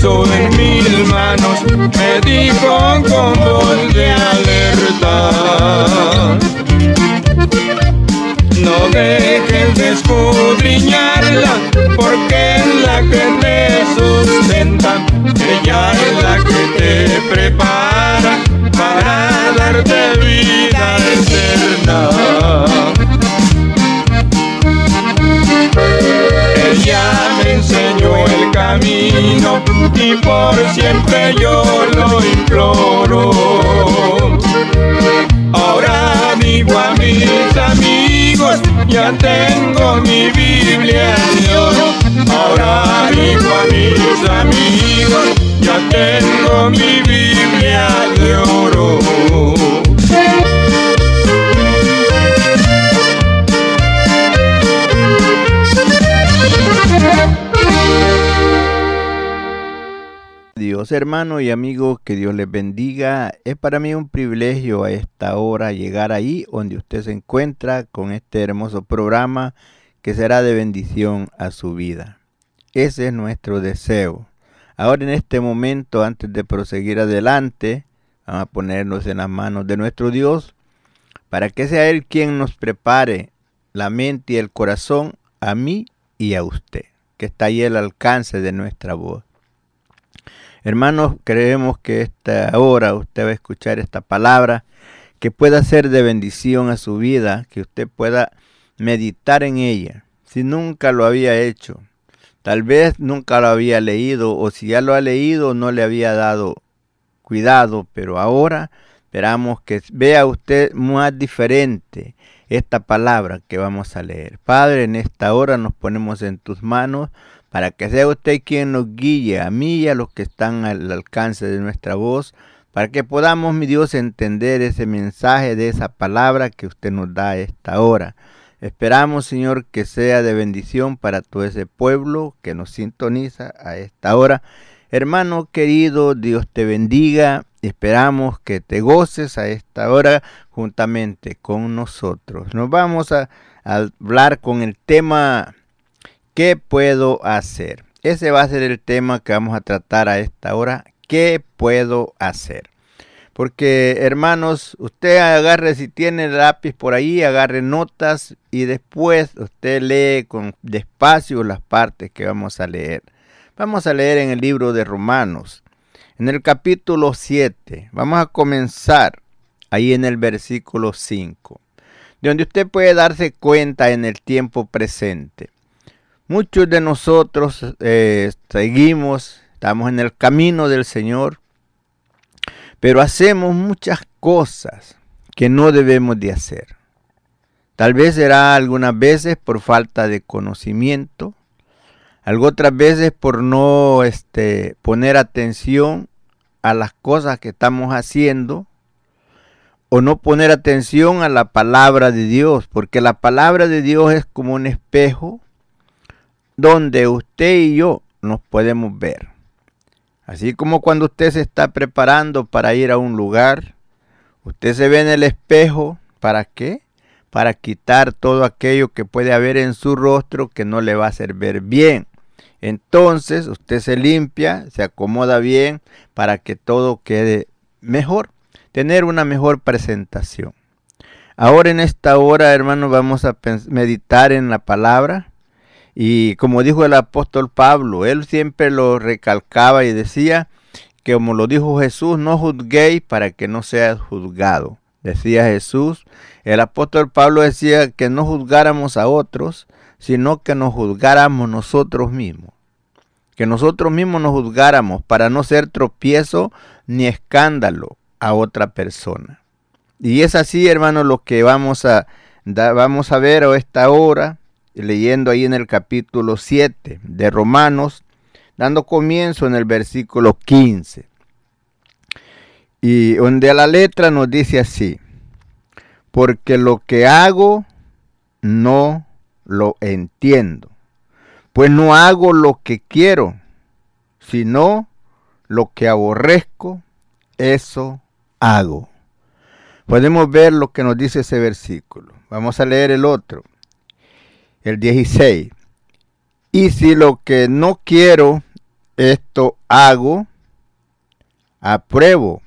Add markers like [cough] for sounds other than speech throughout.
puso en mis manos, me dijo con voz de alerta. No dejes de escudriñarla, porque es la que te sustenta. Ella es la que y por siempre yo lo imploro. Ahora digo a mis amigos, ya tengo mi Biblia de oro. Ahora digo a mis amigos, ya tengo mi Biblia de oro. Dios, hermano y amigo, que Dios les bendiga. Es para mí un privilegio a esta hora llegar ahí donde usted se encuentra con este hermoso programa que será de bendición a su vida. Ese es nuestro deseo. Ahora en este momento, antes de proseguir adelante, vamos a ponernos en las manos de nuestro Dios para que sea Él quien nos prepare la mente y el corazón a mí y a usted, que está ahí al alcance de nuestra voz. Hermanos, creemos que esta hora usted va a escuchar esta palabra que pueda ser de bendición a su vida, que usted pueda meditar en ella. Si nunca lo había hecho, tal vez nunca lo había leído o si ya lo ha leído no le había dado cuidado, pero ahora esperamos que vea usted más diferente esta palabra que vamos a leer. Padre, en esta hora nos ponemos en tus manos para que sea usted quien nos guíe a mí y a los que están al alcance de nuestra voz, para que podamos, mi Dios, entender ese mensaje de esa palabra que usted nos da a esta hora. Esperamos, Señor, que sea de bendición para todo ese pueblo que nos sintoniza a esta hora. Hermano querido, Dios te bendiga. Esperamos que te goces a esta hora juntamente con nosotros. Nos vamos a, a hablar con el tema ¿Qué puedo hacer? Ese va a ser el tema que vamos a tratar a esta hora. ¿Qué puedo hacer? Porque hermanos, usted agarre si tiene lápiz por ahí, agarre notas y después usted lee con despacio las partes que vamos a leer. Vamos a leer en el libro de Romanos, en el capítulo 7. Vamos a comenzar ahí en el versículo 5, de donde usted puede darse cuenta en el tiempo presente. Muchos de nosotros eh, seguimos, estamos en el camino del Señor, pero hacemos muchas cosas que no debemos de hacer. Tal vez será algunas veces por falta de conocimiento, algo otras veces por no este, poner atención a las cosas que estamos haciendo o no poner atención a la palabra de Dios, porque la palabra de Dios es como un espejo donde usted y yo nos podemos ver. Así como cuando usted se está preparando para ir a un lugar, usted se ve en el espejo, ¿para qué? para quitar todo aquello que puede haber en su rostro que no le va a hacer ver bien. Entonces usted se limpia, se acomoda bien para que todo quede mejor, tener una mejor presentación. Ahora en esta hora, hermanos, vamos a meditar en la palabra. Y como dijo el apóstol Pablo, él siempre lo recalcaba y decía que como lo dijo Jesús, no juzguéis para que no seas juzgado. Decía Jesús, el apóstol Pablo decía que no juzgáramos a otros, sino que nos juzgáramos nosotros mismos. Que nosotros mismos nos juzgáramos para no ser tropiezo ni escándalo a otra persona. Y es así, hermano, lo que vamos a, vamos a ver a esta hora, leyendo ahí en el capítulo 7 de Romanos, dando comienzo en el versículo 15. Y donde la letra nos dice así, porque lo que hago no lo entiendo, pues no hago lo que quiero, sino lo que aborrezco, eso hago podemos ver lo que nos dice ese versículo. Vamos a leer el otro, el 16. Y si lo que no quiero, esto hago, apruebo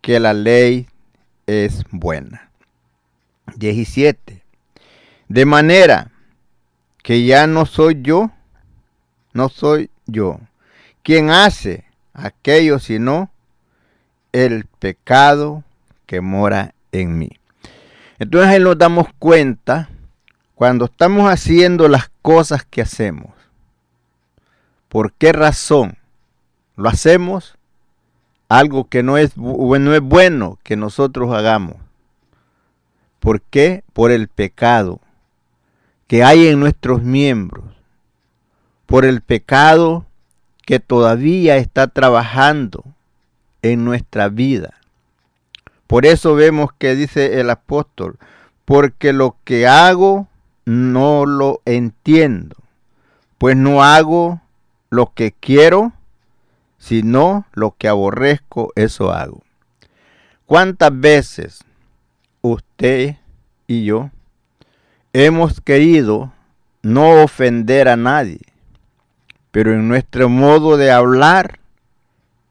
que la ley es buena. 17. De manera que ya no soy yo, no soy yo, quien hace aquello, sino el pecado que mora en mí. Entonces ahí nos damos cuenta cuando estamos haciendo las cosas que hacemos. ¿Por qué razón lo hacemos? Algo que no es, no es bueno que nosotros hagamos. ¿Por qué? Por el pecado que hay en nuestros miembros. Por el pecado que todavía está trabajando en nuestra vida. Por eso vemos que dice el apóstol, porque lo que hago no lo entiendo, pues no hago lo que quiero, sino lo que aborrezco, eso hago. ¿Cuántas veces usted y yo hemos querido no ofender a nadie, pero en nuestro modo de hablar,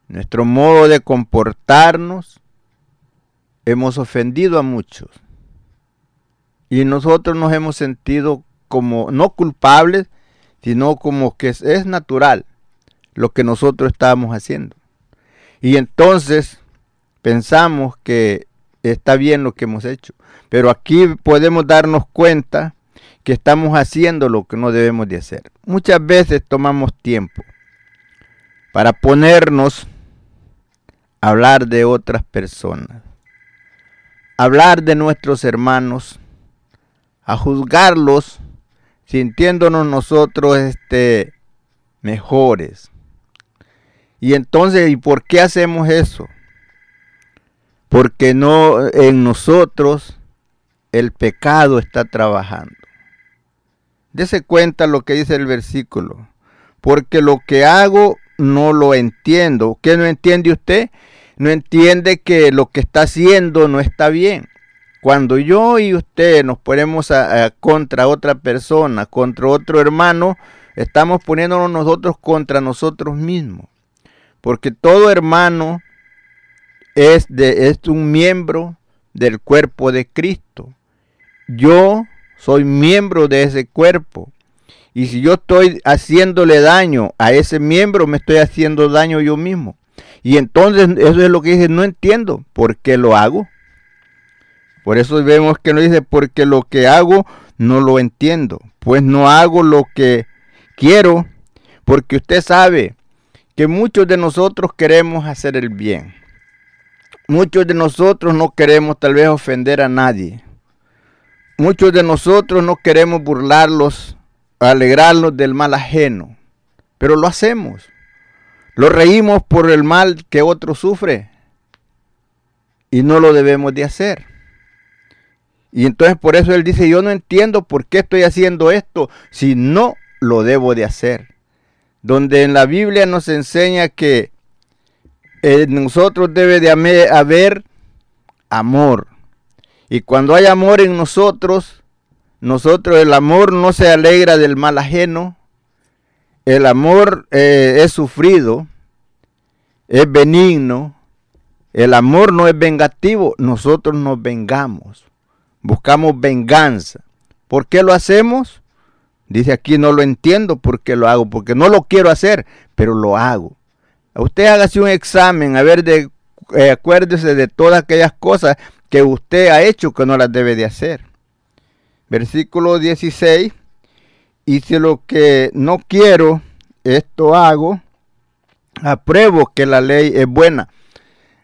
nuestro modo de comportarnos, hemos ofendido a muchos. Y nosotros nos hemos sentido como, no culpables, sino como que es, natural lo que nosotros estábamos haciendo. Y entonces pensamos que está bien lo que hemos hecho. Pero aquí podemos darnos cuenta que estamos haciendo lo que no debemos de hacer. Muchas veces tomamos tiempo para ponernos a hablar de otras personas hablar de nuestros hermanos, a juzgarlos, sintiéndonos nosotros este, mejores. Y entonces, ¿y por qué hacemos eso? Porque no en nosotros el pecado está trabajando. Dese cuenta lo que dice el versículo. Porque lo que hago no lo entiendo. ¿Qué no entiende usted? no entiende que lo que está haciendo no está bien. Cuando yo y usted nos ponemos a, contra otra persona, contra otro hermano, estamos poniéndonos nosotros contra nosotros mismos. Porque todo hermano es, de, es un miembro del cuerpo de Cristo. Yo soy miembro de ese cuerpo. Y si yo estoy haciéndole daño a ese miembro, me estoy haciendo daño yo mismo. Y entonces eso es lo que dice, no entiendo por qué lo hago. Por eso vemos que no dice, porque lo que hago no lo entiendo. Pues no hago lo que quiero, porque usted sabe que muchos de nosotros queremos hacer el bien. Muchos de nosotros no queremos tal vez ofender a nadie. Muchos de nosotros no queremos burlarlos, alegrarnos del mal ajeno, pero lo hacemos. Lo reímos por el mal que otro sufre y no lo debemos de hacer. Y entonces por eso él dice, yo no entiendo por qué estoy haciendo esto si no lo debo de hacer. Donde en la Biblia nos enseña que en nosotros debe de haber amor. Y cuando hay amor en nosotros, nosotros el amor no se alegra del mal ajeno, el amor eh, es sufrido, es benigno, el amor no es vengativo, nosotros nos vengamos, buscamos venganza. ¿Por qué lo hacemos? Dice aquí, no lo entiendo por qué lo hago, porque no lo quiero hacer, pero lo hago. Usted hágase un examen, a ver, de, eh, acuérdese de todas aquellas cosas que usted ha hecho que no las debe de hacer. Versículo 16, y si lo que no quiero, esto hago, apruebo que la ley es buena.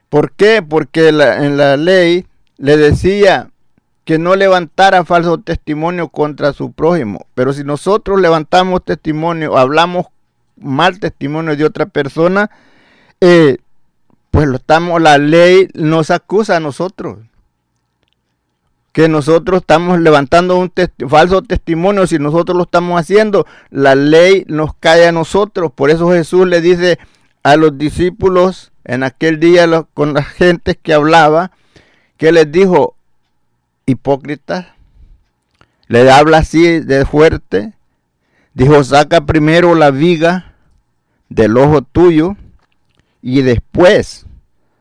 ¿Por qué? Porque en la ley le decía que no levantara falso testimonio contra su prójimo. Pero si nosotros levantamos testimonio, hablamos mal testimonio de otra persona, eh, pues lo estamos, la ley nos acusa a nosotros. Que nosotros estamos levantando un falso testimonio, si nosotros lo estamos haciendo, la ley nos cae a nosotros. Por eso Jesús le dice a los discípulos en aquel día con las gentes que hablaba, que les dijo, hipócritas, le habla así de fuerte, dijo, saca primero la viga del ojo tuyo y después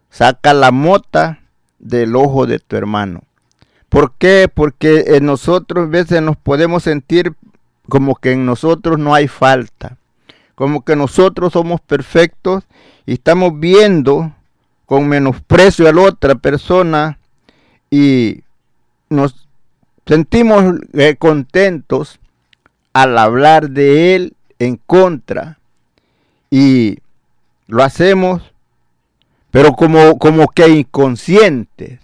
saca la mota del ojo de tu hermano. ¿Por qué? Porque en nosotros a veces nos podemos sentir como que en nosotros no hay falta, como que nosotros somos perfectos y estamos viendo con menosprecio a la otra persona y nos sentimos eh, contentos al hablar de él en contra. Y lo hacemos pero como, como que inconscientes.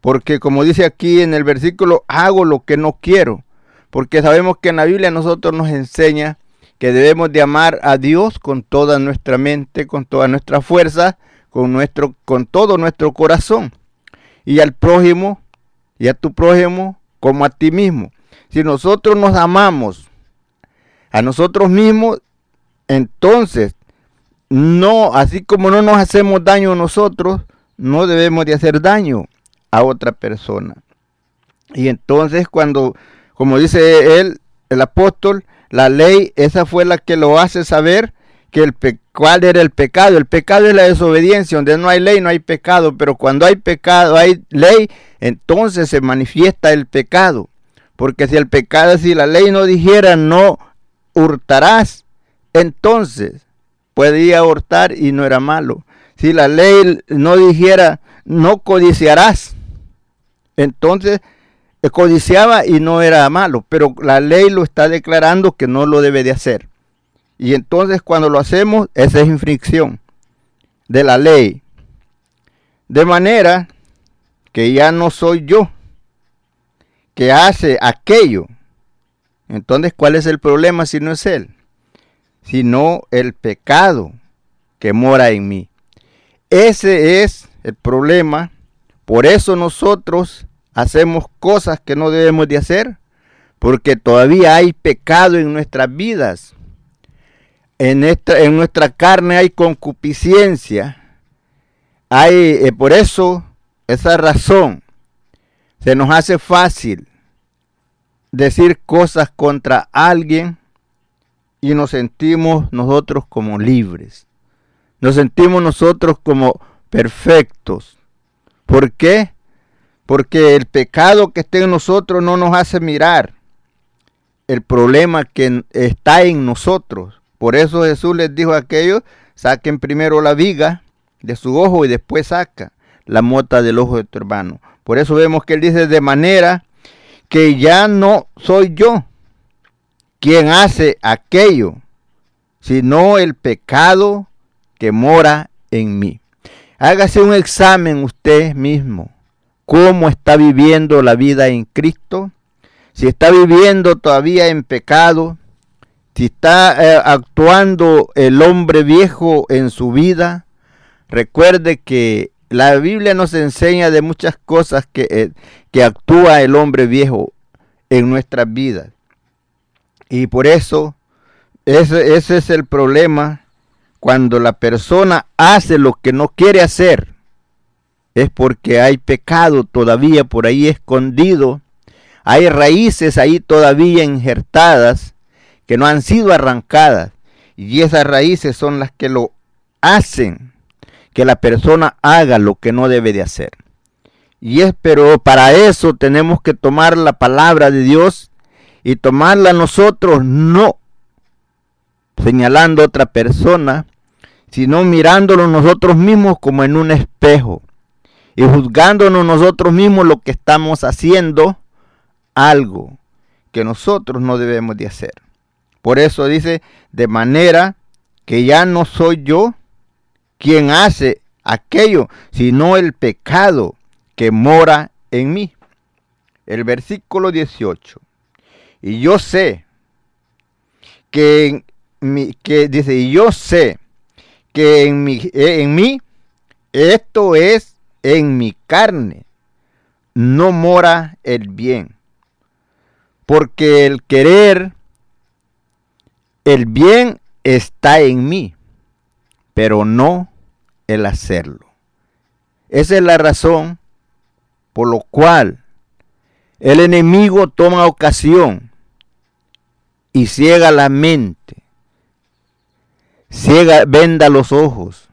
Porque como dice aquí en el versículo hago lo que no quiero. Porque sabemos que en la Biblia nosotros nos enseña que debemos de amar a Dios con toda nuestra mente, con toda nuestra fuerza, con, nuestro, con todo nuestro corazón. Y al prójimo, y a tu prójimo como a ti mismo. Si nosotros nos amamos a nosotros mismos, entonces no, así como no nos hacemos daño a nosotros, no debemos de hacer daño a otra persona. Y entonces cuando, como dice él, el apóstol, la ley, esa fue la que lo hace saber que el cuál era el pecado. El pecado es la desobediencia, donde no hay ley no hay pecado, pero cuando hay pecado, hay ley, entonces se manifiesta el pecado. Porque si el pecado, si la ley no dijera no hurtarás, entonces podía hurtar y no era malo. Si la ley no dijera no codiciarás, entonces codiciaba y no era malo, pero la ley lo está declarando que no lo debe de hacer. Y entonces cuando lo hacemos, esa es infracción de la ley. De manera que ya no soy yo que hace aquello. Entonces, ¿cuál es el problema si no es él? Sino el pecado que mora en mí. Ese es el problema. Por eso nosotros hacemos cosas que no debemos de hacer, porque todavía hay pecado en nuestras vidas. En, esta, en nuestra carne hay concupiscencia. Hay, eh, por eso, esa razón, se nos hace fácil decir cosas contra alguien y nos sentimos nosotros como libres. Nos sentimos nosotros como perfectos. ¿Por qué? Porque el pecado que está en nosotros no nos hace mirar el problema que está en nosotros. Por eso Jesús les dijo a aquellos, saquen primero la viga de su ojo y después saca la mota del ojo de tu hermano. Por eso vemos que él dice de manera que ya no soy yo quien hace aquello, sino el pecado que mora en mí. Hágase un examen usted mismo cómo está viviendo la vida en Cristo, si está viviendo todavía en pecado, si está eh, actuando el hombre viejo en su vida, recuerde que la Biblia nos enseña de muchas cosas que, eh, que actúa el hombre viejo en nuestras vidas. Y por eso ese, ese es el problema cuando la persona hace lo que no quiere hacer es porque hay pecado todavía por ahí escondido, hay raíces ahí todavía injertadas que no han sido arrancadas y esas raíces son las que lo hacen que la persona haga lo que no debe de hacer. Y es, pero para eso tenemos que tomar la palabra de Dios y tomarla nosotros no señalando a otra persona, sino mirándolo nosotros mismos como en un espejo y juzgándonos nosotros mismos lo que estamos haciendo algo que nosotros no debemos de hacer. Por eso dice, de manera que ya no soy yo quien hace aquello, sino el pecado que mora en mí. El versículo 18. Y yo sé que, que dice, y yo sé que en, mi, en mí, esto es en mi carne, no mora el bien. Porque el querer el bien está en mí, pero no el hacerlo. Esa es la razón por lo cual el enemigo toma ocasión y ciega la mente, ciega, venda los ojos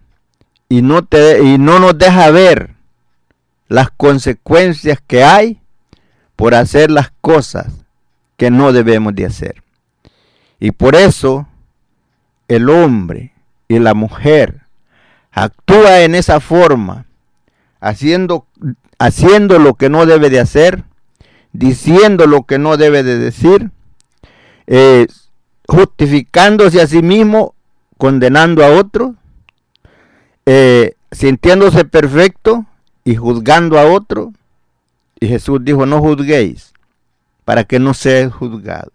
y no, te, y no nos deja ver las consecuencias que hay por hacer las cosas que no debemos de hacer. Y por eso el hombre y la mujer actúa en esa forma, haciendo, haciendo lo que no debe de hacer, diciendo lo que no debe de decir, eh, justificándose a sí mismo, condenando a otro, eh, sintiéndose perfecto y juzgando a otro. Y Jesús dijo, no juzguéis para que no seas juzgado.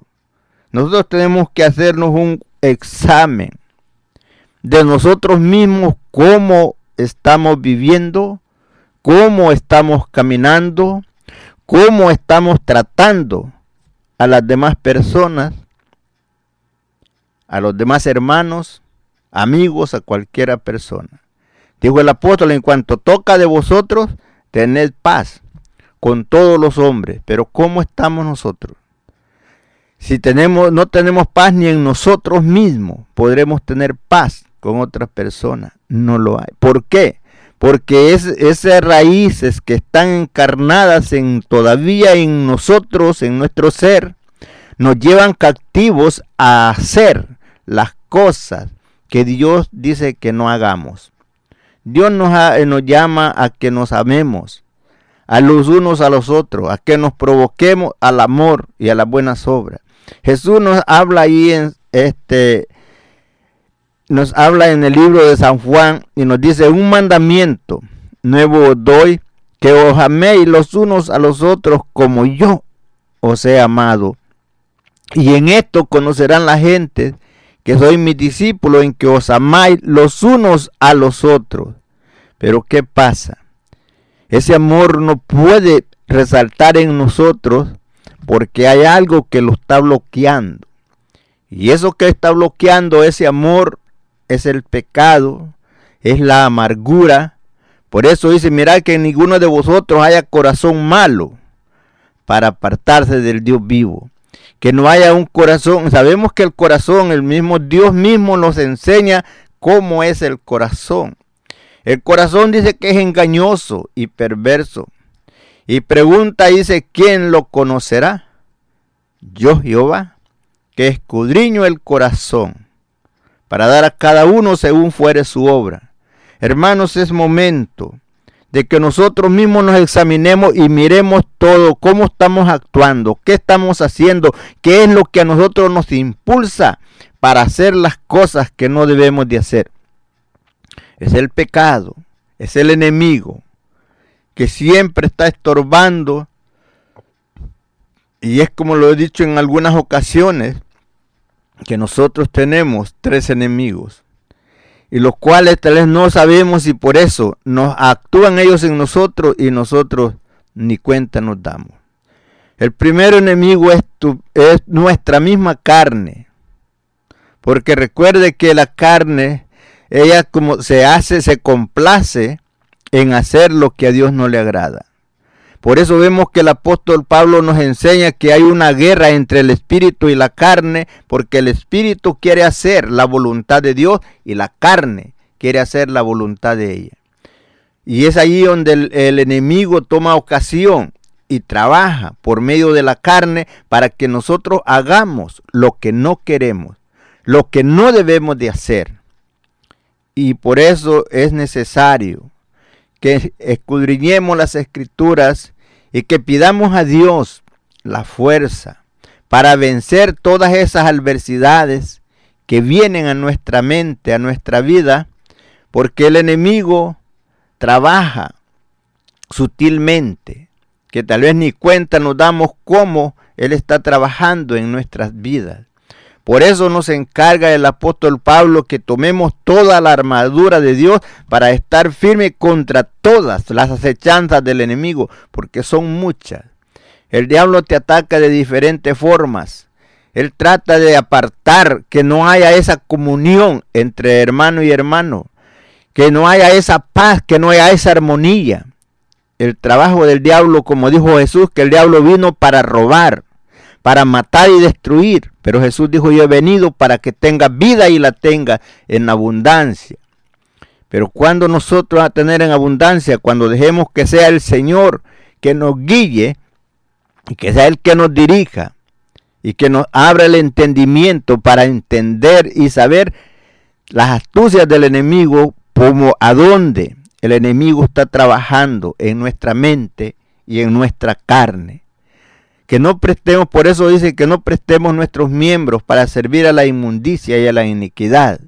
Nosotros tenemos que hacernos un examen de nosotros mismos, cómo estamos viviendo, cómo estamos caminando, cómo estamos tratando a las demás personas, a los demás hermanos, amigos, a cualquiera persona. Dijo el apóstol, en cuanto toca de vosotros, tened paz con todos los hombres. Pero ¿cómo estamos nosotros? Si tenemos, no tenemos paz ni en nosotros mismos, podremos tener paz con otras personas. No lo hay. ¿Por qué? Porque es, esas raíces que están encarnadas en, todavía en nosotros, en nuestro ser, nos llevan captivos a hacer las cosas que Dios dice que no hagamos. Dios nos, nos llama a que nos amemos a los unos a los otros, a que nos provoquemos al amor y a las buenas obras. Jesús nos habla ahí en este nos habla en el libro de San Juan y nos dice un mandamiento nuevo doy que os améis los unos a los otros como yo os he amado. Y en esto conocerán la gente que soy mi discípulo en que os amáis los unos a los otros. Pero ¿qué pasa? Ese amor no puede resaltar en nosotros porque hay algo que lo está bloqueando. Y eso que está bloqueando ese amor es el pecado, es la amargura. Por eso dice, mirad que ninguno de vosotros haya corazón malo para apartarse del Dios vivo. Que no haya un corazón, sabemos que el corazón, el mismo Dios mismo nos enseña cómo es el corazón. El corazón dice que es engañoso y perverso. Y pregunta, dice, ¿quién lo conocerá? Yo Jehová, que escudriño el corazón, para dar a cada uno según fuere su obra. Hermanos, es momento de que nosotros mismos nos examinemos y miremos todo, cómo estamos actuando, qué estamos haciendo, qué es lo que a nosotros nos impulsa para hacer las cosas que no debemos de hacer. Es el pecado, es el enemigo, que siempre está estorbando. Y es como lo he dicho en algunas ocasiones, que nosotros tenemos tres enemigos, y los cuales tal vez no sabemos y por eso nos actúan ellos en nosotros y nosotros ni cuenta nos damos. El primer enemigo es, es nuestra misma carne, porque recuerde que la carne, ella como se hace, se complace en hacer lo que a Dios no le agrada. Por eso vemos que el apóstol Pablo nos enseña que hay una guerra entre el espíritu y la carne, porque el espíritu quiere hacer la voluntad de Dios y la carne quiere hacer la voluntad de ella. Y es ahí donde el, enemigo toma ocasión y trabaja por medio de la carne para que nosotros hagamos lo que no queremos, lo que no debemos de hacer. Y por eso es necesario que escudriñemos las escrituras y que pidamos a Dios la fuerza para vencer todas esas adversidades que vienen a nuestra mente, a nuestra vida, porque el enemigo trabaja sutilmente, que tal vez ni cuenta nos damos cómo Él está trabajando en nuestras vidas. Por eso nos encarga el apóstol Pablo que tomemos toda la armadura de Dios para estar firme contra todas las acechanzas del enemigo, porque son muchas. El diablo te ataca de diferentes formas. Él trata de apartar que no haya esa comunión entre hermano y hermano, que no haya esa paz, que no haya esa armonía. El trabajo del diablo, como dijo Jesús, que el diablo vino para robar, para matar y destruir. Pero Jesús dijo, yo he venido para que tenga vida y la tenga en abundancia. Pero cuando nosotros a tener en abundancia, cuando dejemos que sea el Señor que nos guíe y que sea el que nos dirija y que nos abra el entendimiento para entender y saber las astucias del enemigo, como a dónde el enemigo está trabajando en nuestra mente y en nuestra carne que no prestemos, por eso dice que no prestemos nuestros miembros para servir a la inmundicia y a la iniquidad,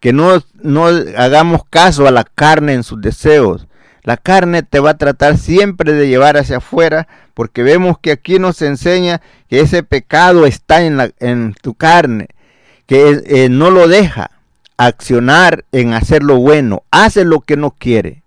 que no, no hagamos caso a la carne en sus deseos. La carne te va a tratar siempre de llevar hacia afuera, porque vemos que aquí nos enseña que ese pecado está en, la, en tu carne, que eh, no lo deja accionar en hacer lo bueno, hace lo que no quiere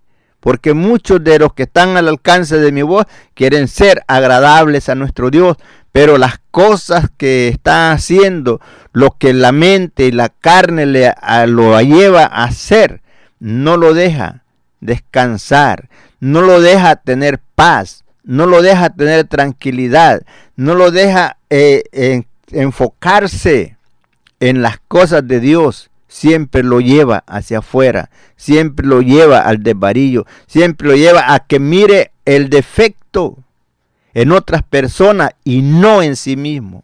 porque muchos de los que están al alcance de mi voz quieren ser agradables a nuestro Dios, pero las cosas que están haciendo, lo que la mente y la carne le, lo lleva a hacer, no lo deja descansar, no lo deja tener paz, no lo deja tener tranquilidad, no lo deja eh, enfocarse en las cosas de Dios siempre lo lleva hacia afuera, siempre lo lleva al desvarío, siempre lo lleva a que mire el defecto en otras personas y no en sí mismo.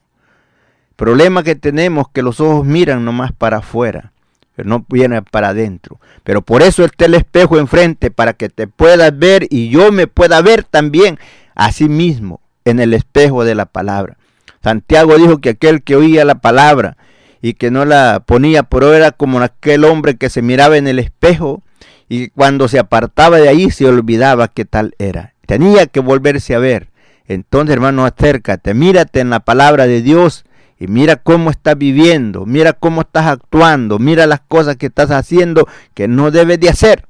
Problema que tenemos que los ojos miran nomás para afuera, pero no vienen para adentro. Pero por eso está el espejo enfrente, para que te puedas ver y yo me pueda ver también a sí mismo en el espejo de la palabra. Santiago dijo que aquel que oía la palabra y que no la ponía, pero era como aquel hombre que se miraba en el espejo y cuando se apartaba de ahí se olvidaba qué tal era. Tenía que volverse a ver. Entonces, hermano, acércate, mírate en la palabra de Dios y mira cómo estás viviendo, mira cómo estás actuando, mira las cosas que estás haciendo que no debes de hacer.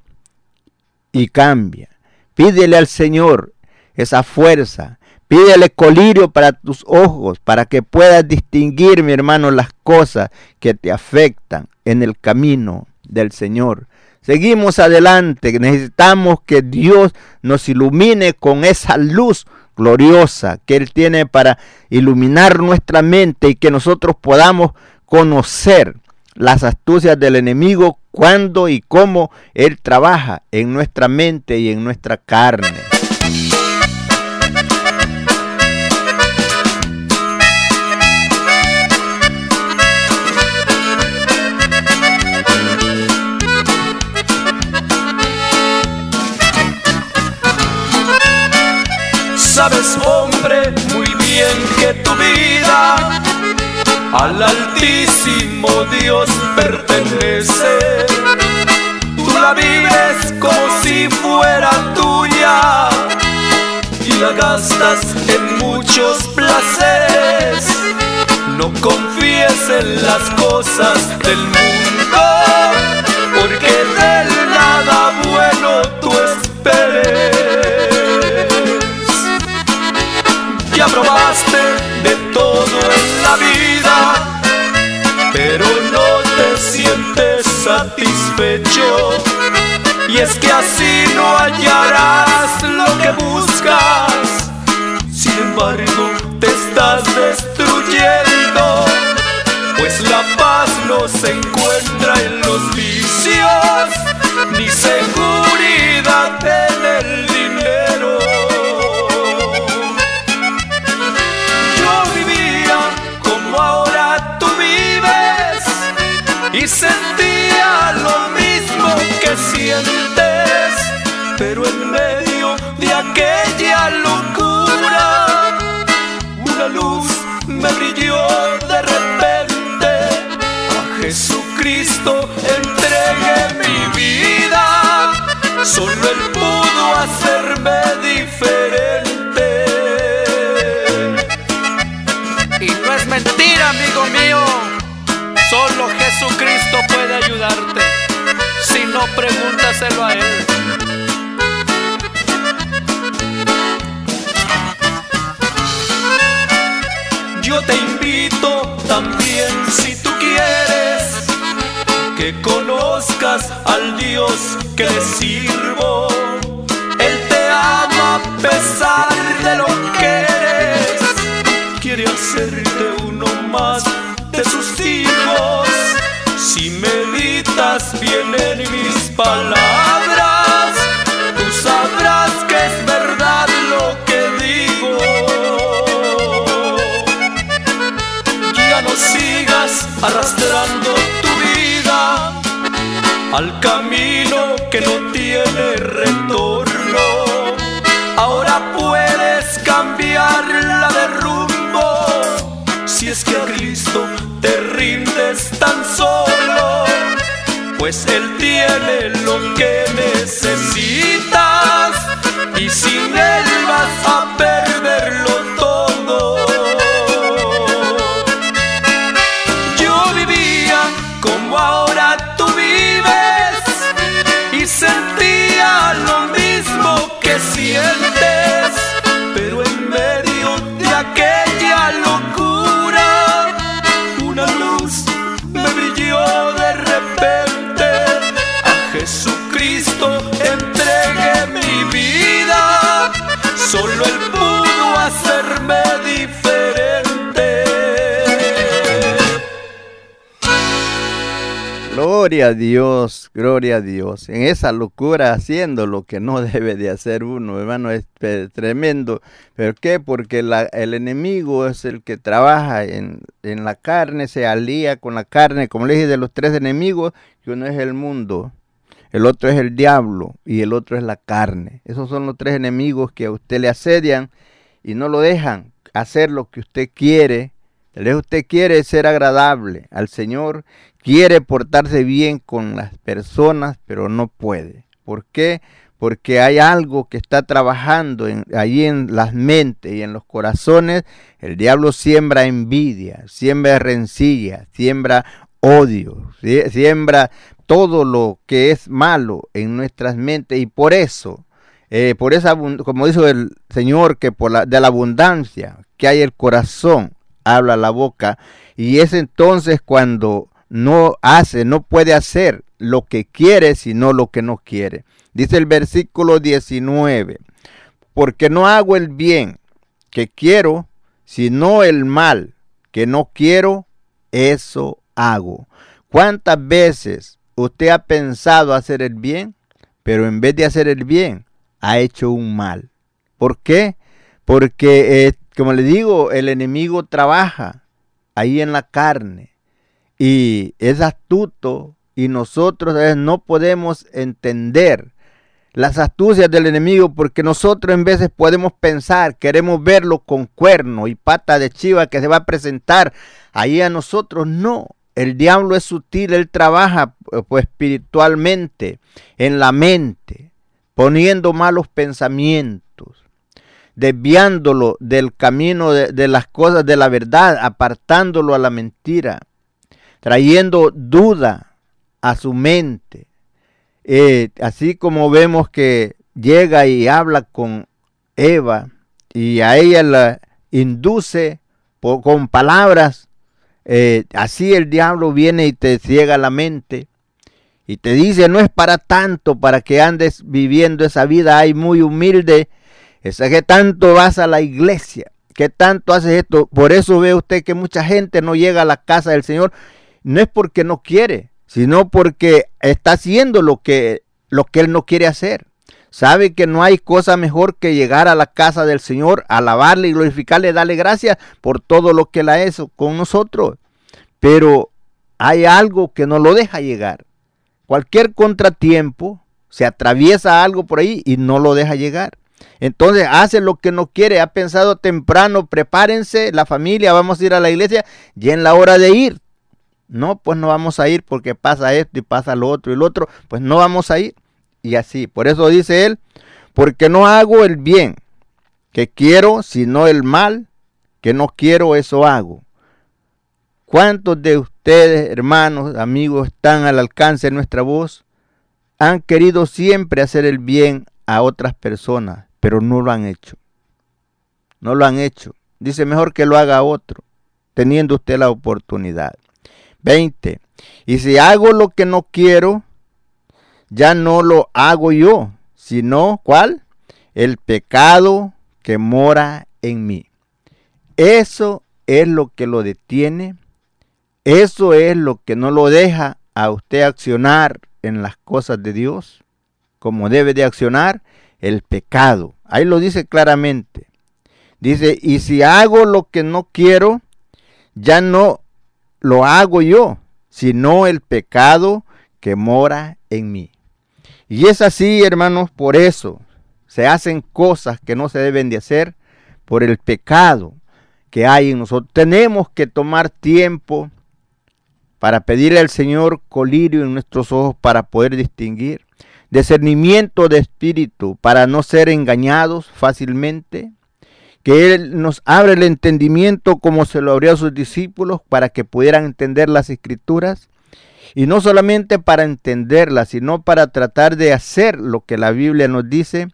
Y cambia. Pídele al Señor esa fuerza, Pídele colirio para tus ojos, para que puedas distinguir, mi hermano, las cosas que te afectan en el camino del Señor. Seguimos adelante, necesitamos que Dios nos ilumine con esa luz gloriosa que Él tiene para iluminar nuestra mente y que nosotros podamos conocer las astucias del enemigo, cuando y cómo Él trabaja en nuestra mente y en nuestra carne. Sabes, hombre, muy bien que tu vida al Altísimo Dios pertenece. Tú la vives como si fuera tuya y la gastas en muchos placeres. No confíes en las cosas del mundo, porque de nada bueno tú esperes. Probaste de todo en la vida, pero no te sientes satisfecho. Y es que así no hallarás lo que buscas. Sin embargo, te estás destruyendo, Jesucristo entregué mi vida, solo Él pudo hacerme diferente. Y no es mentira, amigo mío. Solo Jesucristo puede ayudarte. Si no, pregúntaselo a Él. Yo te invito también si tú quieres que conozcas al Dios que le sirvo. Él te ama a pesar de lo que eres. Quiere hacerte uno más de sus hijos. Si meditas bien en mis palabras, al camino que no tiene retorno. Ahora puedes cambiarla de rumbo si es que a Cristo te rindes tan solo, pues Él tiene lo que necesitas y sin Él vas a perderlo Gloria a Dios, gloria a Dios. En esa locura haciendo lo que no [laughs] debe de hacer uno, hermano, es tremendo. ¿Pero qué? Porque el enemigo es el que trabaja en, en la carne, se alía con la carne. Como le dije de los tres enemigos, que uno es el mundo, el otro es el diablo y el otro es la carne. Esos son los tres enemigos que a usted le asedian y no lo dejan hacer lo que usted quiere. Usted quiere ser agradable al Señor, quiere portarse bien con las personas, pero no puede. ¿Por qué? Porque hay algo que está trabajando en, ahí en las mentes y en los corazones. El diablo siembra envidia, siembra rencilla, siembra odio, sie- siembra todo lo que es malo en nuestras mentes y por eso, eh, por esa, como dijo el Señor, que por la, de la abundancia que hay el corazón, habla la boca y es entonces cuando no hace, no puede hacer lo que quiere, sino lo que no quiere. Dice el versículo 19, porque no hago el bien que quiero, sino el mal que no quiero, eso hago. ¿Cuántas veces usted ha pensado hacer el bien, pero en vez de hacer el bien, ha hecho un mal? ¿Por qué? Porque, eh, como le digo, el enemigo trabaja ahí en la carne y es astuto y nosotros veces no podemos entender las astucias del enemigo porque nosotros en veces podemos pensar, queremos verlo con cuerno y pata de chiva que se va a presentar ahí a nosotros. No, el diablo es sutil, él trabaja pues espiritualmente en la mente, poniendo malos pensamientos, desviándolo del camino de, las cosas de la verdad, apartándolo a la mentira, trayendo duda a su mente. Eh, así como vemos que llega y habla con Eva y a ella la induce con palabras, eh, así el diablo viene y te ciega la mente y te dice no es para tanto para que andes viviendo esa vida ahí muy humilde, es que tanto vas a la iglesia, que tanto haces esto. Por eso ve usted que mucha gente no llega a la casa del Señor, no es porque no quiere, sino porque está haciendo lo que, lo que él no quiere hacer. Sabe que no hay cosa mejor que llegar a la casa del Señor, alabarle y glorificarle, darle gracias por todo lo que él ha hecho con nosotros. Pero hay algo que no lo deja llegar. Cualquier contratiempo, se atraviesa algo por ahí y no lo deja llegar. Entonces hace lo que no quiere. Ha pensado temprano, prepárense, la familia, vamos a ir a la iglesia y en la hora de ir. No, pues no vamos a ir porque pasa esto y pasa lo otro y lo otro. Pues no vamos a ir. Y así. Por eso dice él, porque no hago el bien que quiero, sino el mal que no quiero, eso hago. ¿Cuántos de ustedes, hermanos, amigos, están al alcance de nuestra voz? Han querido siempre hacer el bien a otras personas, pero no lo han hecho. No lo han hecho. Dice mejor que lo haga otro, teniendo usted la oportunidad. 20. Y si hago lo que no quiero, ya no lo hago yo, sino ¿cuál? El pecado que mora en mí. Eso es lo que lo detiene. Eso es lo que no lo deja a usted accionar en las cosas de Dios como debe de accionar el pecado. Ahí lo dice claramente. Dice, y si hago lo que no quiero, ya no lo hago yo, sino el pecado que mora en mí. Y es así, hermanos, por eso se hacen cosas que no se deben de hacer por el pecado que hay en nosotros. Tenemos que tomar tiempo para pedirle al Señor colirio en nuestros ojos para poder distinguir discernimiento de espíritu para no ser engañados fácilmente, que Él nos abre el entendimiento como se lo abrió a sus discípulos para que pudieran entender las escrituras, y no solamente para entenderlas, sino para tratar de hacer lo que la Biblia nos dice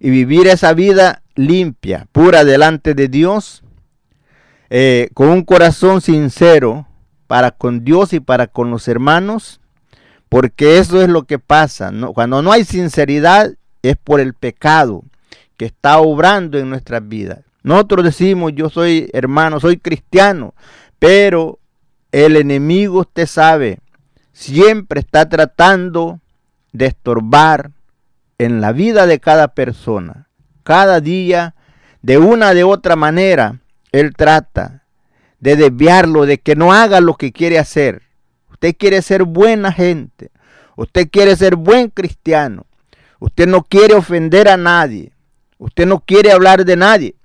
y vivir esa vida limpia, pura delante de Dios, eh, con un corazón sincero para con Dios y para con los hermanos, porque eso es lo que pasa. Cuando no hay sinceridad es por el pecado que está obrando en nuestras vidas. Nosotros decimos, yo soy hermano, soy cristiano, pero el enemigo, usted sabe, siempre está tratando de estorbar en la vida de cada persona. Cada día, de una de otra manera, él trata de desviarlo, de que no haga lo que quiere hacer. Usted quiere ser buena gente. Usted quiere ser buen cristiano. Usted no quiere ofender a nadie. Usted no quiere hablar de nadie.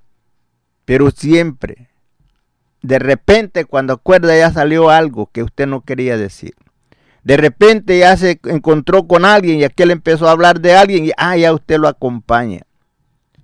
Pero siempre, de repente, cuando acuerda, ya salió algo que usted no quería decir. De repente ya se encontró con alguien y aquel empezó a hablar de alguien y ah, ya usted lo acompaña.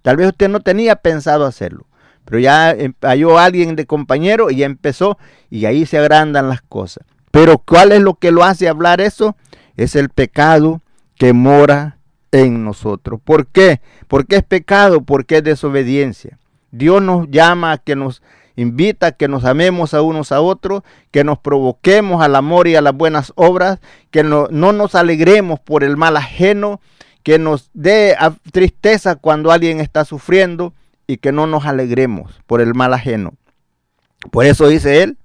Tal vez usted no tenía pensado hacerlo, pero ya em, halló a alguien de compañero y ya empezó y ahí se agrandan las cosas. Pero ¿cuál es lo que lo hace hablar eso? Es el pecado que mora en nosotros. ¿Por qué? Porque es pecado, porque es desobediencia. Dios nos llama a que nos invita a que nos amemos a unos a otros, que nos provoquemos al amor y a las buenas obras, que no, no nos alegremos por el mal ajeno, que nos dé tristeza cuando alguien está sufriendo y que no nos alegremos por el mal ajeno. Por eso dice él,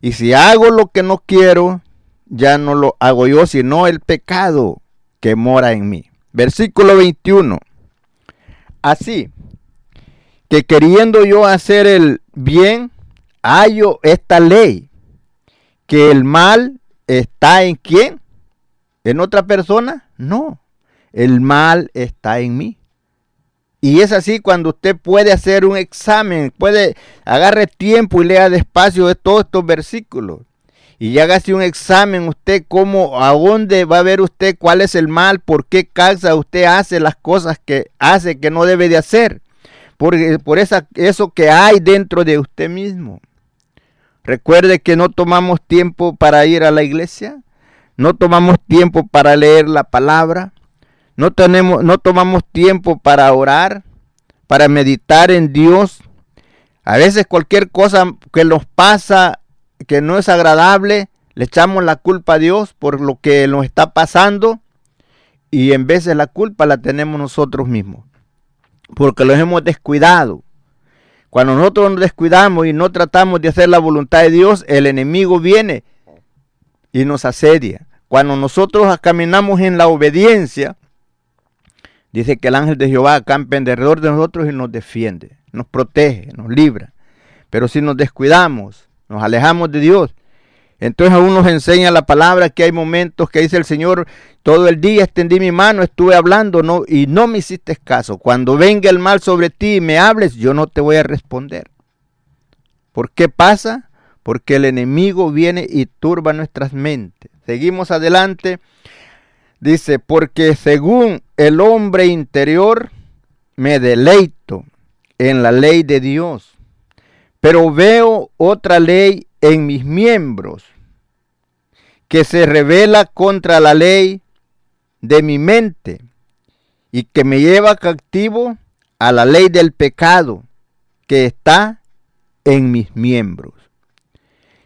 y si hago lo que no quiero, ya no lo hago yo, sino el pecado que mora en mí. Versículo 21. Así que queriendo yo hacer el bien, hallo esta ley, que el mal está en quién? ¿En otra persona? No, el mal está en mí. Y es así cuando usted puede hacer un examen, puede agarre tiempo y lea despacio de todos estos versículos. Y hágase un examen usted cómo, a dónde va a ver usted cuál es el mal, por qué causa usted hace las cosas que hace que no debe de hacer. Por, por esa, eso que hay dentro de usted mismo. Recuerde que no tomamos tiempo para ir a la iglesia, no tomamos tiempo para leer la palabra, no, tenemos, no tomamos tiempo para orar, para meditar en Dios. A veces cualquier cosa que nos pasa que no es agradable, Le echamos la culpa a Dios por lo que nos está pasando y en de la culpa la tenemos nosotros mismos. Porque los hemos descuidado. Cuando nosotros nos descuidamos y no tratamos de hacer la voluntad de Dios, el enemigo viene y nos asedia. Cuando nosotros caminamos en la obediencia, dice que el ángel de Jehová acampa alrededor de nosotros y nos defiende, nos protege, nos libra. Pero si nos descuidamos, nos alejamos de Dios, entonces aún nos enseña la palabra que hay momentos que dice el Señor, todo el día extendí mi mano, estuve hablando y no me hiciste caso. Cuando venga el mal sobre ti y me hables, yo no te voy a responder. ¿Por qué pasa? Porque el enemigo viene y turba nuestras mentes. Seguimos adelante. Dice, porque según el hombre interior me deleito en la ley de Dios, pero veo otra ley en mis miembros, que se revela contra la ley de mi mente y que me lleva cautivo a la ley del pecado que está en mis miembros.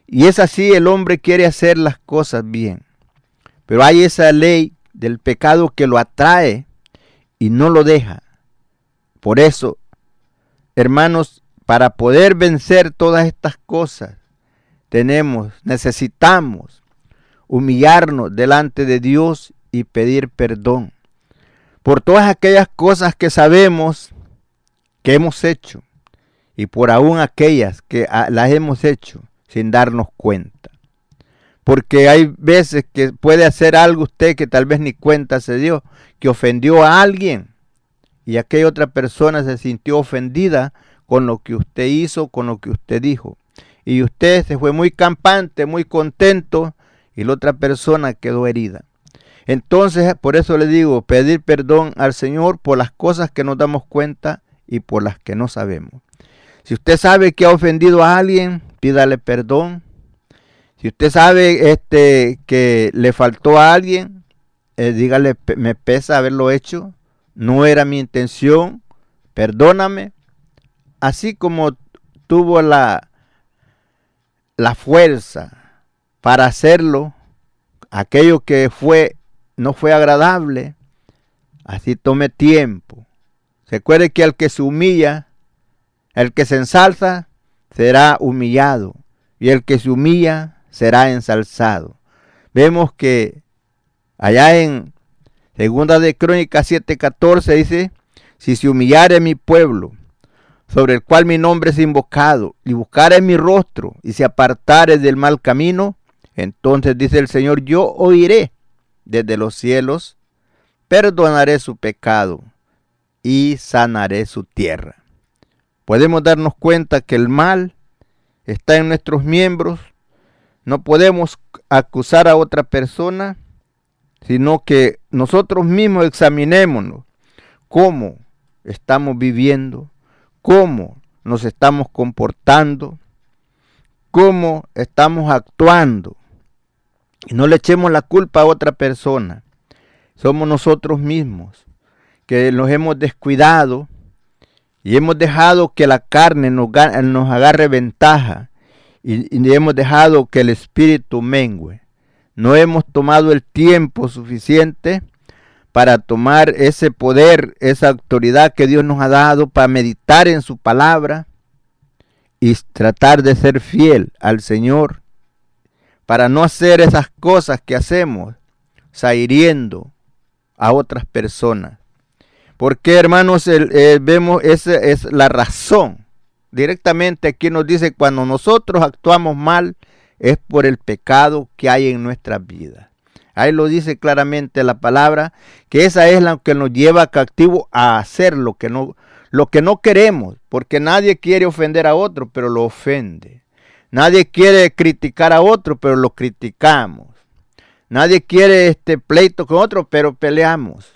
Y es así, el hombre quiere hacer las cosas bien. Pero hay esa ley del pecado que lo atrae y no lo deja. Por eso, hermanos, para poder vencer todas estas cosas, tenemos, necesitamos humillarnos delante de Dios y pedir perdón por todas aquellas cosas que sabemos que hemos hecho y por aún aquellas que ah, las hemos hecho sin darnos cuenta. Porque hay veces que puede hacer algo usted que tal vez ni cuenta se dio, que ofendió a alguien y aquella otra persona se sintió ofendida con lo que usted hizo, con lo que usted dijo y usted se fue muy campante, muy contento y la otra persona quedó herida. Entonces, por eso le digo, pedir perdón al Señor por las cosas que nos damos cuenta y por las que no sabemos. Si usted sabe que ha ofendido a alguien, pídale perdón. Si usted sabe este, que le faltó a alguien, eh, dígale, me pesa haberlo hecho, no era mi intención, perdóname. Así como tuvo la, la fuerza para hacerlo, aquello que fue no fue agradable, así tome tiempo. Recuerde que el que se humilla, el que se ensalza, será humillado, y el que se humilla será ensalzado. Vemos que allá en Segunda de Crónicas 7:14 dice, si se humillare mi pueblo, sobre el cual mi nombre es invocado, y buscare mi rostro, y se apartare del mal camino, entonces dice el Señor, yo oiré desde los cielos, perdonaré su pecado y sanaré su tierra. Podemos darnos cuenta que el mal está en nuestros miembros, no podemos acusar a otra persona, sino que nosotros mismos examinémonos cómo estamos viviendo, cómo nos estamos comportando, cómo estamos actuando. Y no le echemos la culpa a otra persona. Somos nosotros mismos que nos hemos descuidado y hemos dejado que la carne nos, nos agarre ventaja y, hemos dejado que el espíritu mengue. No hemos tomado el tiempo suficiente para tomar ese poder, esa autoridad que Dios nos ha dado, para meditar en su palabra y tratar de ser fiel al Señor, para no hacer esas cosas que hacemos, hiriendo a otras personas. Porque hermanos, eh, vemos, esa es la razón. Directamente aquí nos dice, cuando nosotros actuamos mal, es por el pecado que hay en nuestras vidas. Ahí lo dice claramente la palabra, que esa es la que nos lleva cautivo a hacer lo que no, lo que no queremos, porque nadie quiere ofender a otro, pero lo ofende. Nadie quiere criticar a otro, pero lo criticamos. Nadie quiere este pleito con otro, pero peleamos.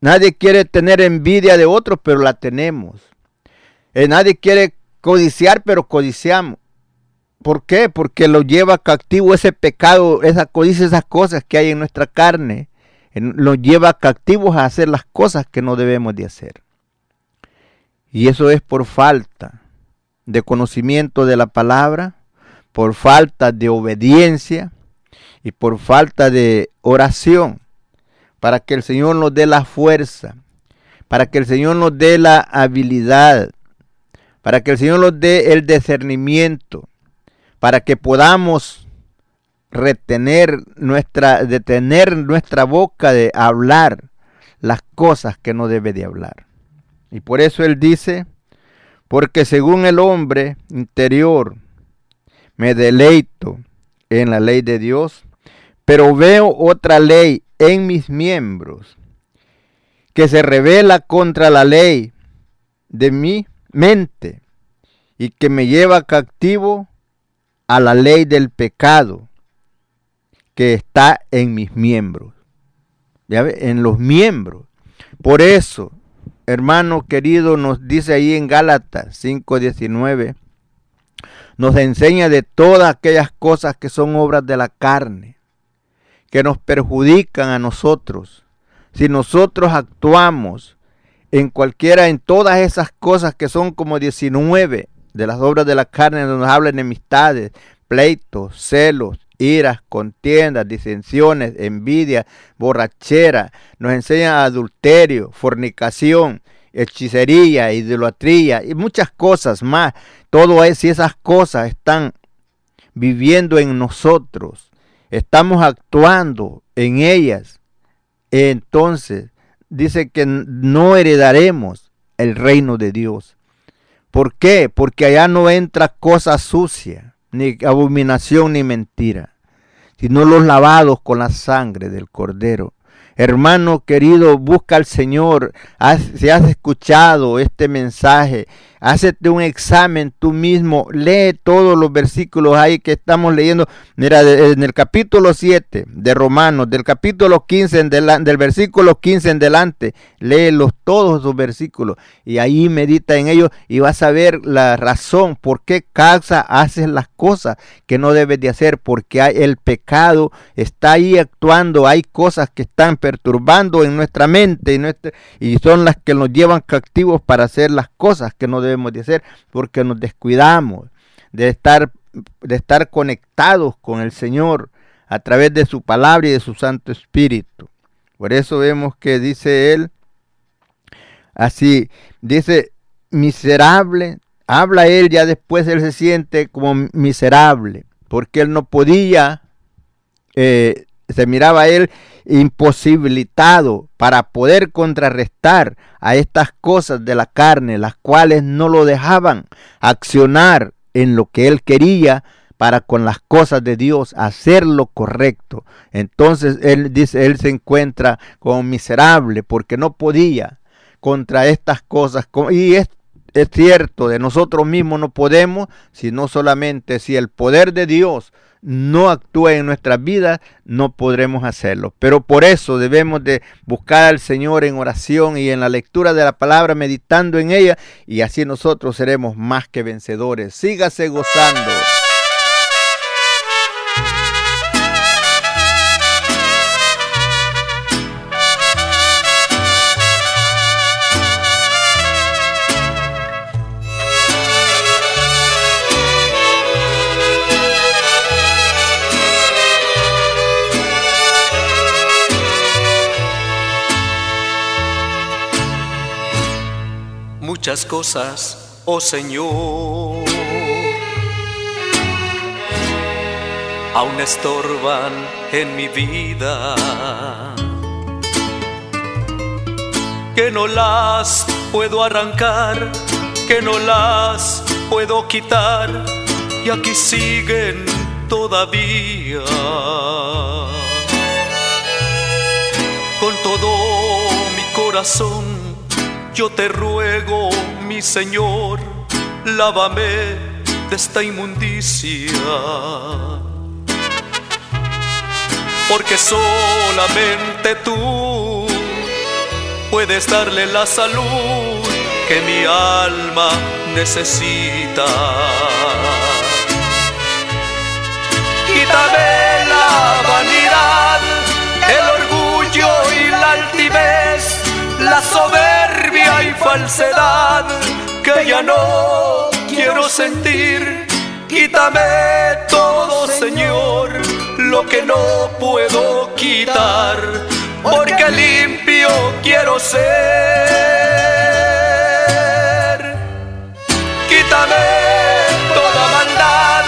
Nadie quiere tener envidia de otro, pero la tenemos. Eh, nadie quiere codiciar, pero codiciamos. ¿Por qué? Porque lo lleva cautivo ese pecado, esa codicia, esas cosas que hay en nuestra carne. Lo lleva cautivos a hacer las cosas que no debemos de hacer. Y eso es por falta de conocimiento de la palabra, por falta de obediencia, y por falta de oración, para que el Señor nos dé la fuerza, para que el Señor nos dé la habilidad, para que el Señor nos dé el discernimiento, para que podamos retener nuestra, detener nuestra boca de hablar las cosas que no debe de hablar. Y por eso Él dice, porque según el hombre interior me deleito en la ley de Dios, pero veo otra ley en mis miembros que se revela contra la ley de mi mente y que me lleva cautivo a la ley del pecado que está en mis miembros. ¿Ya En los miembros. Por eso, hermano querido, nos dice ahí en Gálatas 5:19, nos enseña de todas aquellas cosas que son obras de la carne, que nos perjudican a nosotros. Si nosotros actuamos en cualquiera, en todas esas cosas que son como 19 de las obras de la carne, donde nos habla enemistades, pleitos, celos, iras, contiendas, disensiones, envidia, borrachera, nos enseña adulterio, fornicación, hechicería, idolatría y muchas cosas más. Todo eso y esas cosas están viviendo en nosotros, estamos actuando en ellas. Entonces, dice que no heredaremos el reino de Dios. ¿Por qué? Porque allá no entra cosa sucia, ni abominación, ni mentira, sino los lavados con la sangre del cordero Hermano querido, busca al Señor. si has escuchado este mensaje, Hacete un examen tú mismo, lee todos los versículos ahí que estamos leyendo. Mira, en el capítulo 7 de Romanos, del capítulo 15, en del versículo 15 en delante, léelos todos esos versículos y ahí medita en ellos y vas a ver la razón por qué causa haces las cosas que no debes de hacer, porque hay, el pecado está ahí actuando, hay cosas que están perturbando en nuestra mente y son las que nos llevan cautivos para hacer las cosas que no debemos debemos de hacer porque nos descuidamos de estar, de estar conectados con el Señor a través de su palabra y de su Santo Espíritu. Por eso vemos que dice él, así, dice, miserable, habla él, ya después él se siente como miserable, porque él no podía, eh, se miraba él imposibilitado para poder contrarrestar a estas cosas de la carne, las cuales no lo dejaban accionar en lo que él quería para con las cosas de Dios hacer lo correcto. Entonces él dice, él se encuentra como miserable porque no podía contra estas cosas. Y es, es cierto, de nosotros mismos no podemos, sino solamente si el poder de Dios no actúa en nuestras vidas, no podremos hacerlo. Pero por eso debemos de buscar al Señor en oración y en la lectura de la palabra, meditando en ella, y así nosotros seremos más que vencedores. Sígase gozando. Muchas cosas, oh Señor, aún estorban en mi vida, que no las puedo arrancar, que no las puedo quitar, y aquí siguen todavía. Con todo mi corazón yo te ruego, mi Señor, lávame de esta inmundicia. Porque solamente tú puedes darle la salud que mi alma necesita. Quítame la vanidad, el orgullo y la altivez, la soberbia y falsedad que ya no quiero sentir. Quítame todo, Señor, lo que no puedo quitar, porque limpio quiero ser. Quítame toda maldad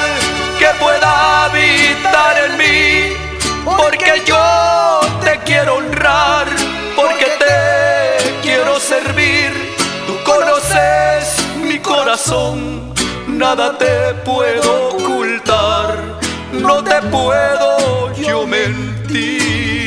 que pueda habitar en mí, porque yo te quiero honrar, nada te puedo ocultar, no te puedo yo mentir.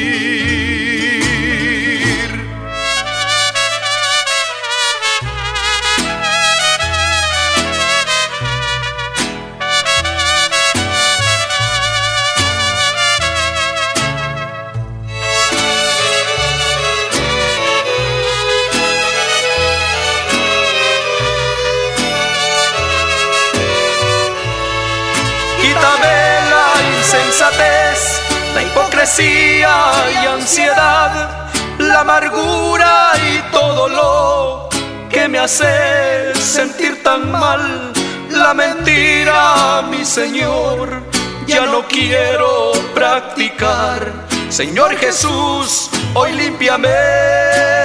La amargura y todo lo que me hace sentir tan mal. La mentira, mi Señor, ya no quiero practicar. Señor Jesús, hoy límpiame.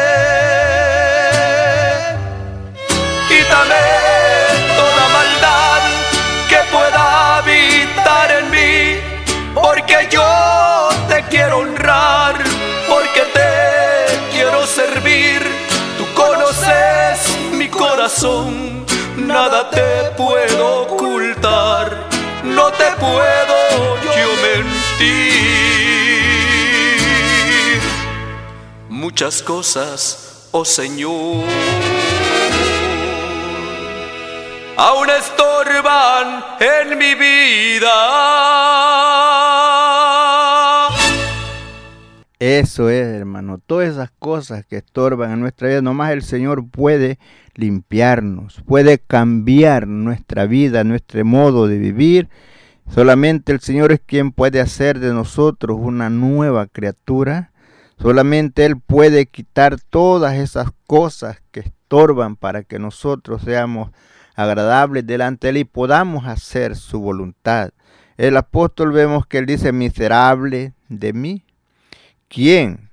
Nada te puedo ocultar, no te puedo yo mentir. Muchas cosas, oh Señor aún estorban en mi vida. Eso es, hermano. Todas esas cosas que estorban en nuestra vida, nomás el Señor puede limpiarnos, puede cambiar nuestra vida, nuestro modo de vivir. Solamente el Señor es quien puede hacer de nosotros una nueva criatura. Solamente Él puede quitar todas esas cosas que estorban para que nosotros seamos agradables delante de Él y podamos hacer su voluntad. El apóstol vemos que Él dice, miserable de mí, ¿quién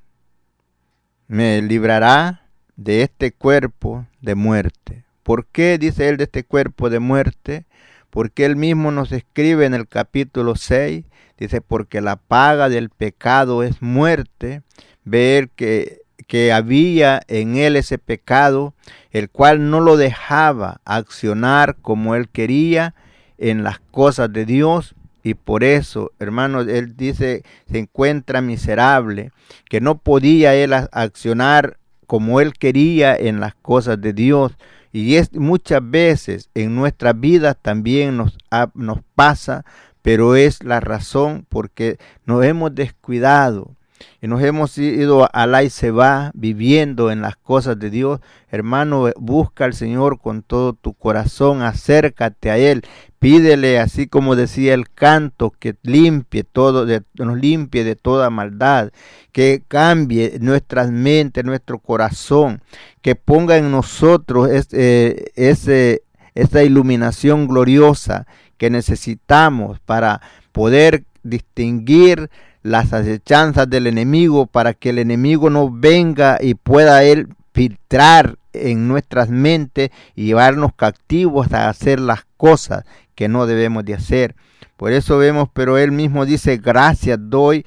me librará de este cuerpo de muerte? ¿Por qué dice Él de este cuerpo de muerte? Porque Él mismo nos escribe en el capítulo 6, dice, porque la paga del pecado es muerte, ver que que había en él ese pecado, el cual no lo dejaba accionar como él quería en las cosas de Dios. Y por eso, hermanos, él dice, se encuentra miserable, que no podía él accionar como él quería en las cosas de Dios. Y es muchas veces en nuestras vidas también nos, nos pasa, pero es la razón porque nos hemos descuidado y nos hemos ido a la y se va viviendo en las cosas de Dios, hermano, busca al Señor con todo tu corazón, acércate a Él, pídele, así como decía el canto, que limpie todo, de, nos limpie de toda maldad, que cambie nuestras mentes, nuestro corazón, que ponga en nosotros ese, ese, esa iluminación gloriosa que necesitamos para poder distinguir las acechanzas del enemigo para que el enemigo no venga y pueda él filtrar en nuestras mentes y llevarnos cautivos a hacer las cosas que no debemos de hacer. Por eso vemos, pero él mismo dice, gracias doy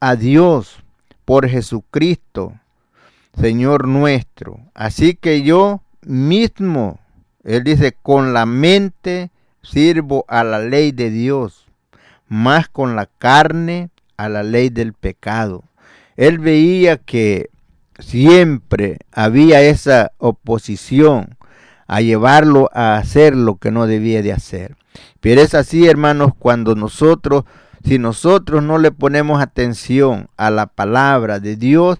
a Dios por Jesucristo, Señor nuestro. Así que yo mismo, él dice, con la mente sirvo a la ley de Dios, más con la carne a la ley del pecado. Él veía que siempre había esa oposición a llevarlo a hacer lo que no debía de hacer. Pero es así, hermanos, cuando nosotros, si nosotros no le ponemos atención a la palabra de Dios,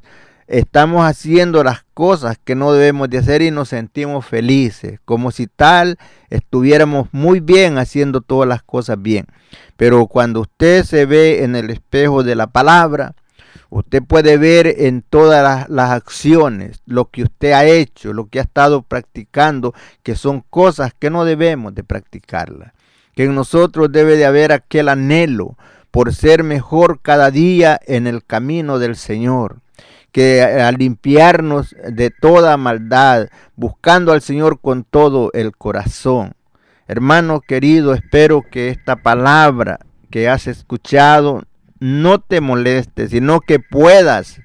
estamos haciendo las cosas que no debemos de hacer y nos sentimos felices, como si tal estuviéramos muy bien haciendo todas las cosas bien. Pero cuando usted se ve en el espejo de la palabra, usted puede ver en todas las, acciones lo que usted ha hecho, lo que ha estado practicando, que son cosas que no debemos de practicarlas. Que en nosotros debe de haber aquel anhelo por ser mejor cada día en el camino del Señor que al limpiarnos de toda maldad, buscando al Señor con todo el corazón. Hermano querido, espero que esta palabra que has escuchado no te moleste, sino que puedas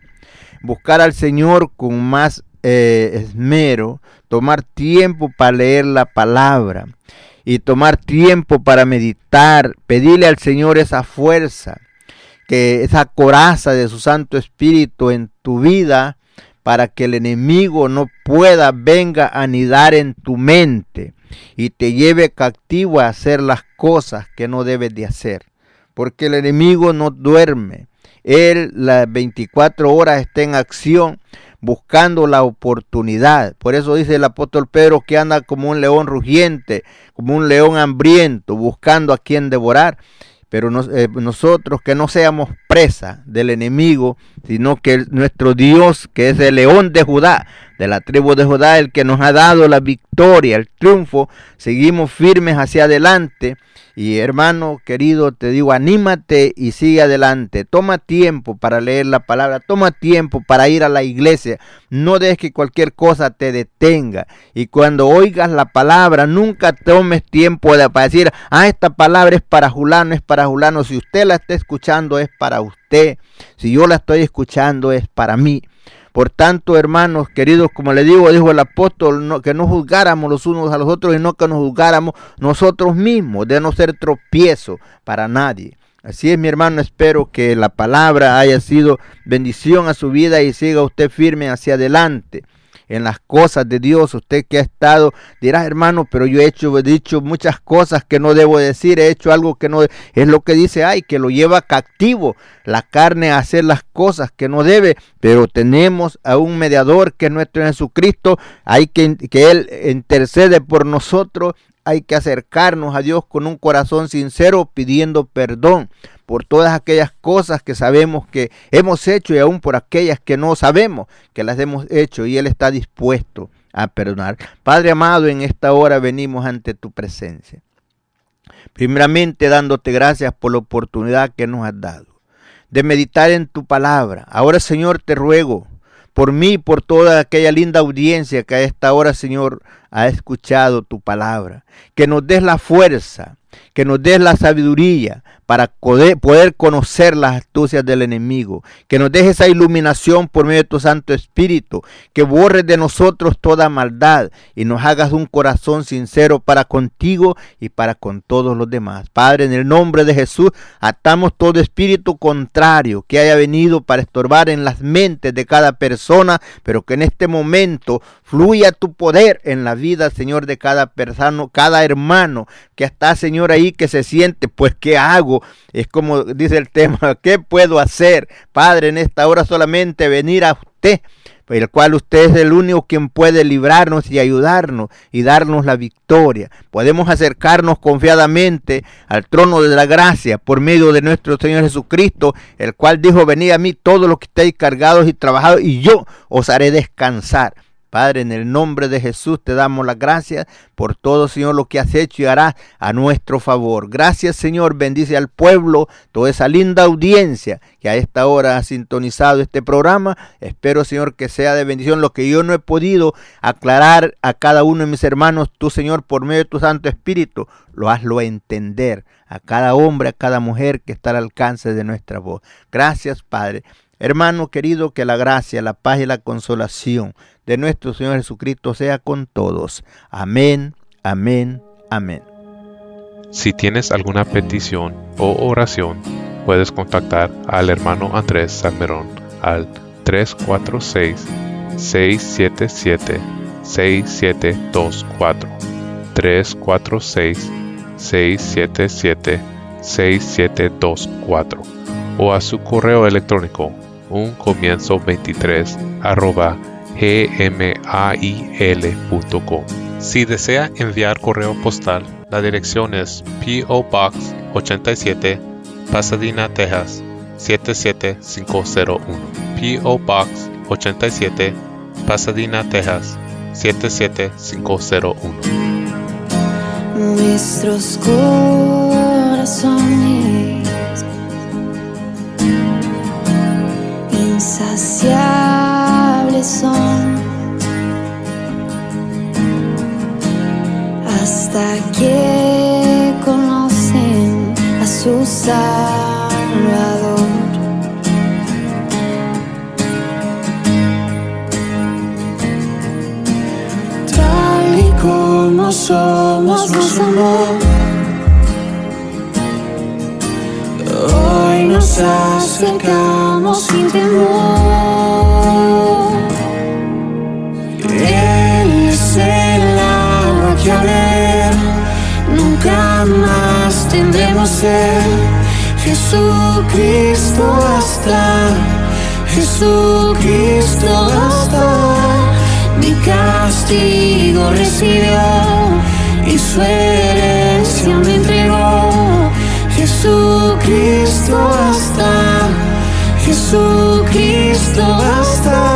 buscar al Señor con más eh, esmero, tomar tiempo para leer la palabra y tomar tiempo para meditar, pedirle al Señor esa fuerza, que esa coraza de su Santo Espíritu en tu vida para que el enemigo no pueda venga a anidar en tu mente y te lleve cautivo a hacer las cosas que no debes de hacer. Porque el enemigo no duerme. Él las 24 horas está en acción buscando la oportunidad. Por eso dice el apóstol Pedro que anda como un león rugiente, como un león hambriento, buscando a quien devorar. Pero eh, nosotros que no seamos presa del enemigo, sino que nuestro Dios, que es el león de Judá, de la tribu de Judá, el que nos ha dado la victoria, el triunfo, seguimos firmes hacia adelante. Y hermano querido, te digo, anímate y sigue adelante. Toma tiempo para leer la palabra, toma tiempo para ir a la iglesia. No dejes que cualquier cosa te detenga. Y cuando oigas la palabra, nunca tomes tiempo de, para decir, ah, esta palabra es para Julano, es para Julano. Si usted la está escuchando, es para usted. Si yo la estoy escuchando, es para mí. Por tanto, hermanos queridos, como le digo, dijo el apóstol, que no juzgáramos los unos a los otros y no que nos juzgáramos nosotros mismos, de no ser tropiezo para nadie. Así es, mi hermano, espero que la palabra haya sido bendición a su vida y siga usted firme hacia adelante en las cosas de Dios. Usted que ha estado dirá, hermano, pero yo he hecho, he dicho muchas cosas que no debo decir, he hecho algo que no es lo que dice, ay, que lo lleva captivo la carne a hacer las cosas que no debe, pero tenemos a un mediador que es nuestro Jesucristo, hay que, que Él intercede por nosotros hay que acercarnos a Dios con un corazón sincero pidiendo perdón por todas aquellas cosas que sabemos que hemos hecho y aún por aquellas que no sabemos que las hemos hecho y Él está dispuesto a perdonar. Padre amado, en esta hora venimos ante tu presencia. Primeramente dándote gracias por la oportunidad que nos has dado de meditar en tu palabra. Ahora Señor te ruego por mí por toda aquella linda audiencia que a esta hora Señor ha escuchado tu palabra. Que nos des la fuerza, que nos des la sabiduría para poder, conocer las astucias del enemigo, que nos deje esa iluminación por medio de tu Santo Espíritu, que borres de nosotros toda maldad y nos hagas un corazón sincero para contigo y para con todos los demás. Padre, en el nombre de Jesús, atamos todo espíritu contrario que haya venido para estorbar en las mentes de cada persona, pero que en este momento fluya tu poder en la vida, Señor, de cada persona, cada hermano que está, Señor, ahí que se siente, pues, ¿qué hago? Es como dice el tema, [laughs] ¿qué puedo hacer? Padre, en esta hora solamente venir a usted, el cual usted es el único quien puede librarnos y ayudarnos y darnos la victoria. Podemos acercarnos confiadamente al trono de la gracia por medio de nuestro Señor Jesucristo, el cual dijo, venid a mí todos los que estéis cargados y trabajados y yo os haré descansar. Padre, en el nombre de Jesús te damos las gracias por todo, Señor, lo que has hecho y harás a nuestro favor. Gracias, Señor. Bendice al pueblo, toda esa linda audiencia que a esta hora ha sintonizado este programa. Espero, Señor, que sea de bendición lo que yo no he podido aclarar a cada uno de mis hermanos. Tú, Señor, por medio de tu Santo Espíritu, lo hazlo entender a cada hombre, a cada mujer que está al alcance de nuestra voz. Gracias, Padre. Hermano querido, que la gracia, la paz y la consolación de nuestro Señor Jesucristo sea con todos. Amén, amén, amén. Si tienes alguna petición o oración, puedes contactar al hermano Andrés Salmerón al 346-677-6724. 346-677-6724 o a su correo electrónico un comienzo 23 arroba gmail.com. Si desea enviar correo postal, la dirección es PO Box 87, Pasadena, Texas 77501. PO Box 87, Pasadena, Texas 77501. Nuestros corazones insaciables son hasta que conocen a su Salvador. Tal y como somos, nos amó. Nos acercamos sin temor. Él es el agua que a ver nunca más tendremos ser. Jesucristo hasta, Jesucristo hasta. Mi castigo recibió y su herencia me entregó. Jesucristo Jesucristo basta, Jesucristo basta.